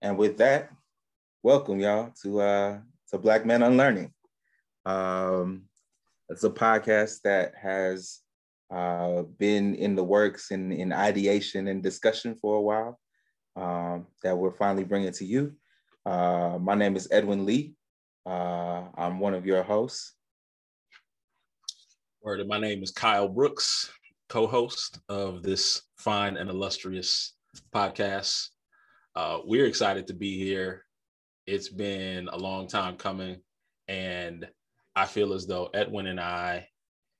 And with that, welcome y'all to uh to Black Men Unlearning. Um, it's a podcast that has uh, been in the works and in, ideation and discussion for a while um, that we're finally bringing to you. Uh, my name is Edwin Lee. Uh, I'm one of your hosts. Word, my name is Kyle Brooks, co-host of this fine and illustrious podcast. Uh, we're excited to be here. It's been a long time coming, and I feel as though Edwin and I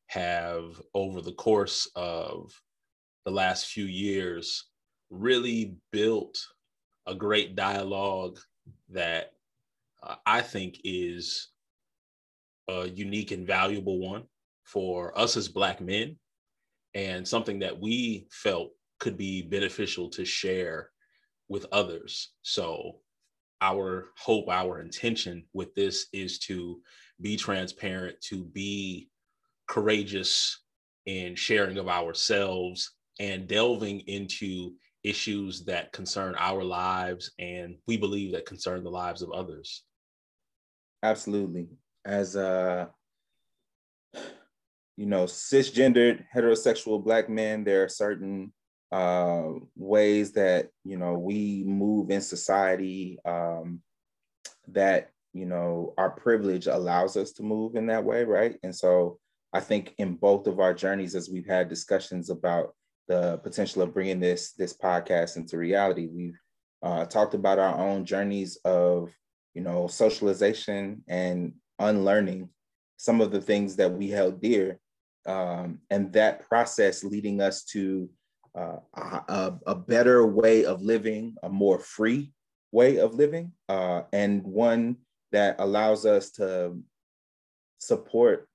have, over the course of the last few years, really built a great dialogue that uh, I think is a unique and valuable one for us as Black men, and something that we felt could be beneficial to share with others. So, our hope, our intention with this is to be transparent, to be courageous in sharing of ourselves and delving into issues that concern our lives and we believe that concern the lives of others. Absolutely. As a you know, cisgendered heterosexual black men, there are certain uh, ways that you know we move in society um, that you know our privilege allows us to move in that way, right? And so I think in both of our journeys, as we've had discussions about the potential of bringing this this podcast into reality, we've uh, talked about our own journeys of you know socialization and unlearning some of the things that we held dear, um, and that process leading us to uh, a, a, better way of living, a more free way of living, uh, and one that allows us to support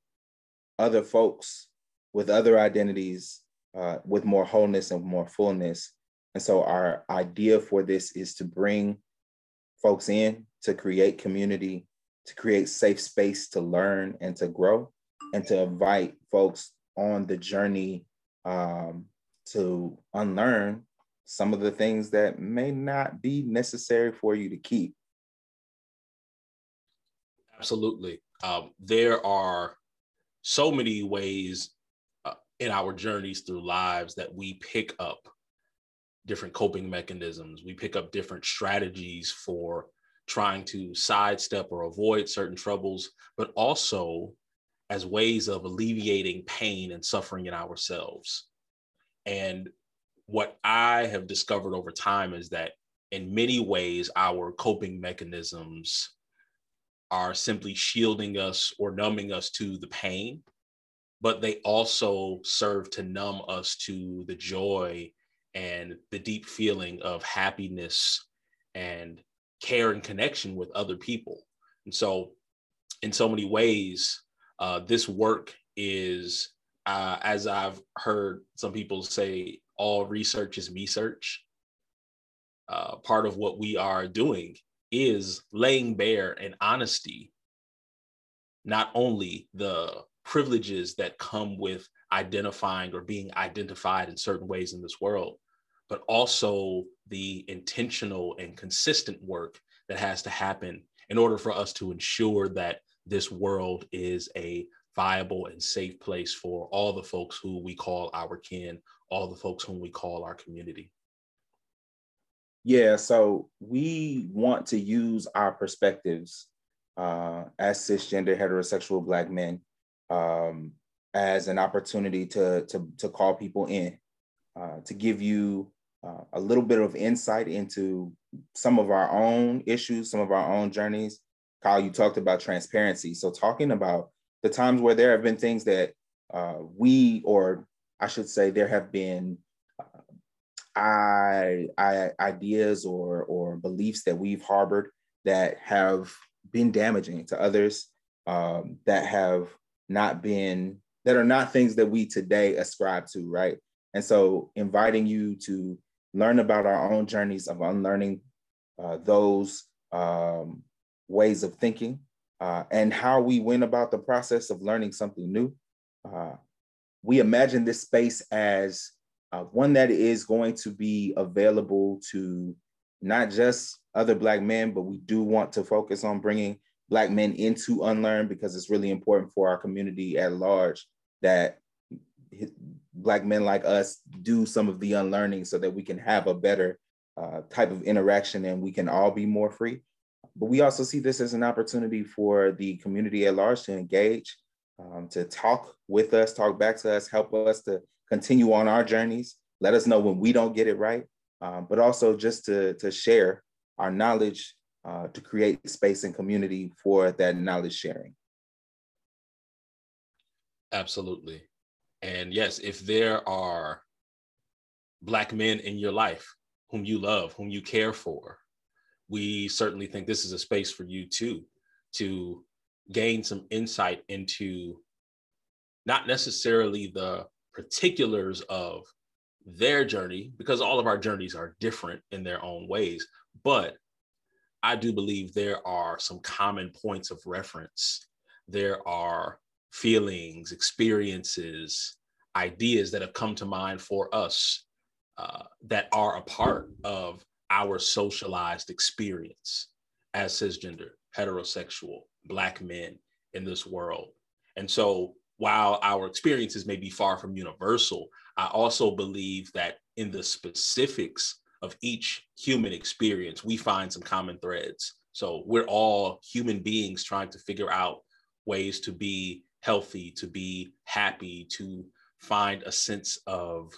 other folks with other identities uh, with more wholeness and more fullness. And so our idea for this is to bring folks in to create community, to create safe space to learn and to grow, and to invite folks on the journey um, to unlearn some of the things that may not be necessary for you to keep. Absolutely. Um, there are so many ways uh, in our journeys through lives that we pick up different coping mechanisms. We pick up different strategies for trying to sidestep or avoid certain troubles, but also as ways of alleviating pain and suffering in ourselves. And what I have discovered over time is that in many ways, our coping mechanisms are simply shielding us or numbing us to the pain, but they also serve to numb us to the joy and the deep feeling of happiness and care and connection with other people. And so, in so many ways, uh, this work is uh, as I've heard some people say, all research is me search. Uh, part of what we are doing is laying bare in honesty not only the privileges that come with identifying or being identified in certain ways in this world, but also the intentional and consistent work that has to happen in order for us to ensure that this world is a viable and safe place for all the folks who we call our kin, all the folks whom we call our community? Yeah, so we want to use our perspectives uh, as cisgender heterosexual Black men um, as an opportunity to, to, to call people in, uh, to give you uh, a little bit of insight into some of our own issues, some of our own journeys. Kyle, you talked about transparency. So, talking about the times where there have been things that uh, we, or I should say, there have been uh, I, I, ideas or, or beliefs that we've harbored that have been damaging to others, um, that have not been, that are not things that we today ascribe to, right? And so inviting you to learn about our own journeys of unlearning uh, those um, ways of thinking uh, and how we went about the process of learning something new. Uh, we imagine this space as uh, one that is going to be available to not just other Black men, but we do want to focus on bringing Black men into Unlearn because it's really important for our community at large that Black men like us do some of the unlearning so that we can have a better uh, type of interaction and we can all be more free. But we also see this as an opportunity for the community at large to engage, um, to talk with us, talk back to us, help us to continue on our journeys, let us know when we don't get it right, um, but also just to, to share our knowledge uh, to create space and community for that knowledge sharing. Absolutely. And yes, if there are Black men in your life whom you love, whom you care for, we certainly think this is a space for you too to gain some insight into not necessarily the particulars of their journey, because all of our journeys are different in their own ways. But I do believe there are some common points of reference. There are feelings, experiences, ideas that have come to mind for us uh, that are a part of our socialized experience as cisgender, heterosexual, Black men in this world. And so while our experiences may be far from universal, I also believe that in the specifics of each human experience, we find some common threads. So we're all human beings trying to figure out ways to be healthy, to be happy, to find a sense of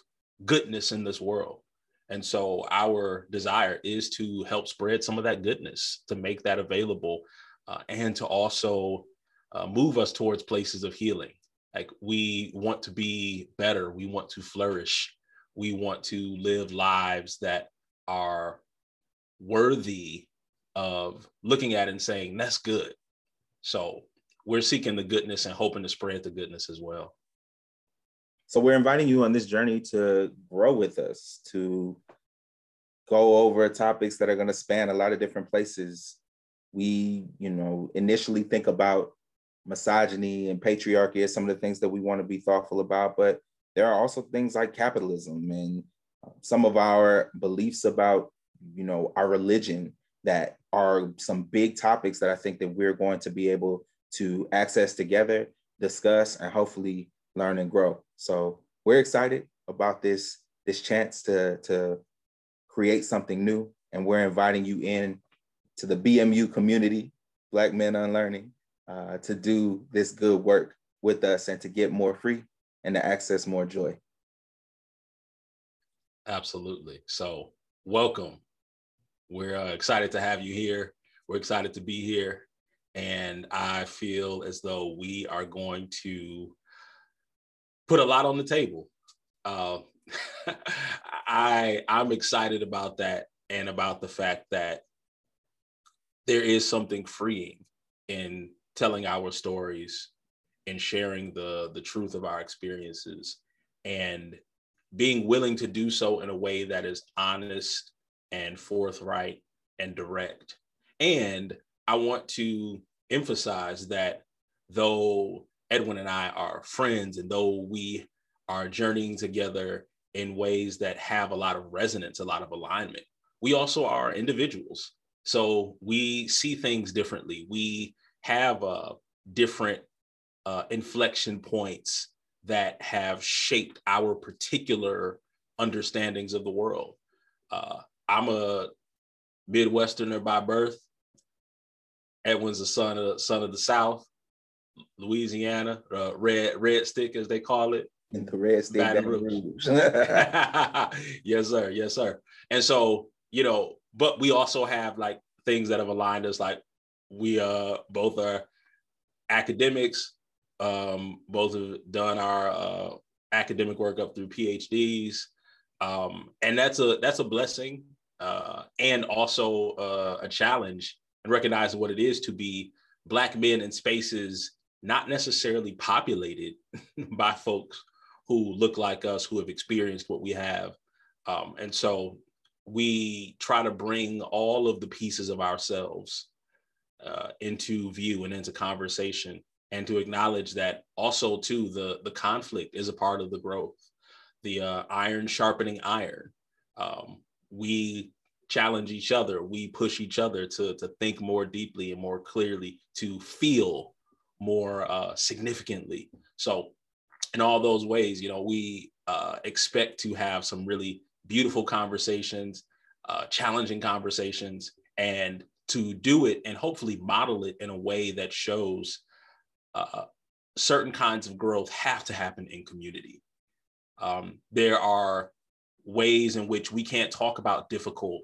goodness in this world. And so our desire is to help spread some of that goodness, to make that available, uh, and to also uh, move us towards places of healing. Like we want to be better, we want to flourish, we want to live lives that are worthy of looking at and saying, that's good. So we're seeking the goodness and hoping to spread the goodness as well. So we're inviting you on this journey to grow with us, to go over topics that are going to span a lot of different places. We, you know, initially think about misogyny and patriarchy as some of the things that we want to be thoughtful about, but there are also things like capitalism and uh, some of our beliefs about, you know, our religion that are some big topics that I think that we're going to be able to access together, discuss, and hopefully learn and grow. So we're excited about this this chance to to create something new, and we're inviting you in to the BMU community, Black Men Unlearning, uh, to do this good work with us and to get more free and to access more joy. Absolutely. So welcome. We're uh, excited to have you here. We're excited to be here. And I feel as though we are going to put a lot on the table. Uh, I I'm excited about that and about the fact that there is something freeing in telling our stories and sharing the the truth of our experiences and being willing to do so in a way that is honest and forthright and direct. And I want to emphasize that though Edwin and I are friends, and though we are journeying together in ways that have a lot of resonance, a lot of alignment, we also are individuals. So we see things differently. We have uh, different uh, inflection points that have shaped our particular understandings of the world. Uh, I'm a Midwesterner by birth. Edwin's a son of son of the South. Louisiana, uh, red red stick as they call it. In the red stick, Baton Rouge. yes, sir. Yes, sir. And so you know, but we also have like things that have aligned us. Like we uh both are academics. Um, both have done our uh, academic work up through PhDs, um, and that's a that's a blessing uh, and also uh, a challenge and recognizing what it is to be black men in spaces not necessarily populated by folks who look like us, who have experienced what we have. Um, and so we try to bring all of the pieces of ourselves uh, into view and into conversation and to acknowledge that also too the the conflict is a part of the growth the uh, iron sharpening iron um, we challenge each other. We push each other to, to think more deeply and more clearly, to feel more uh, significantly. So, in all those ways, you know, we uh, expect to have some really beautiful conversations, uh, challenging conversations, and to do it and hopefully model it in a way that shows uh, certain kinds of growth have to happen in community. Um, there are ways in which we can't talk about difficult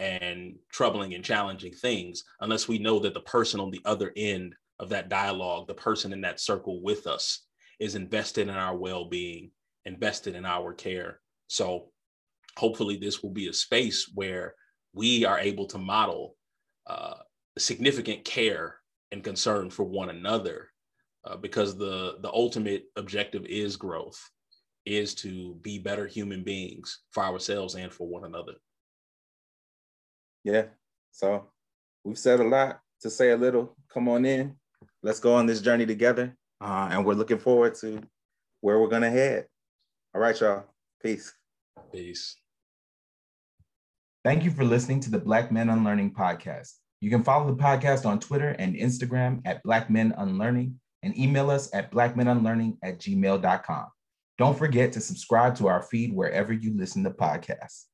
and troubling and challenging things unless we know that the person on the other end of that dialogue, the person in that circle with us, is invested in our well being, invested in our care. So hopefully, this will be a space where we are able to model uh, significant care and concern for one another uh, because the the ultimate objective is growth is to be better human beings for ourselves and for one another. Yeah so we've said a lot to say a little. Come on in let's go on this journey together uh, and we're looking forward to where we're gonna head. All right y'all. Peace. Peace. Thank you for listening to the black men unlearning podcast. You can follow the podcast on twitter and instagram at black men unlearning and email us at blackmenunlearning at gmail.com. Don't forget to subscribe to our feed wherever you listen to podcasts.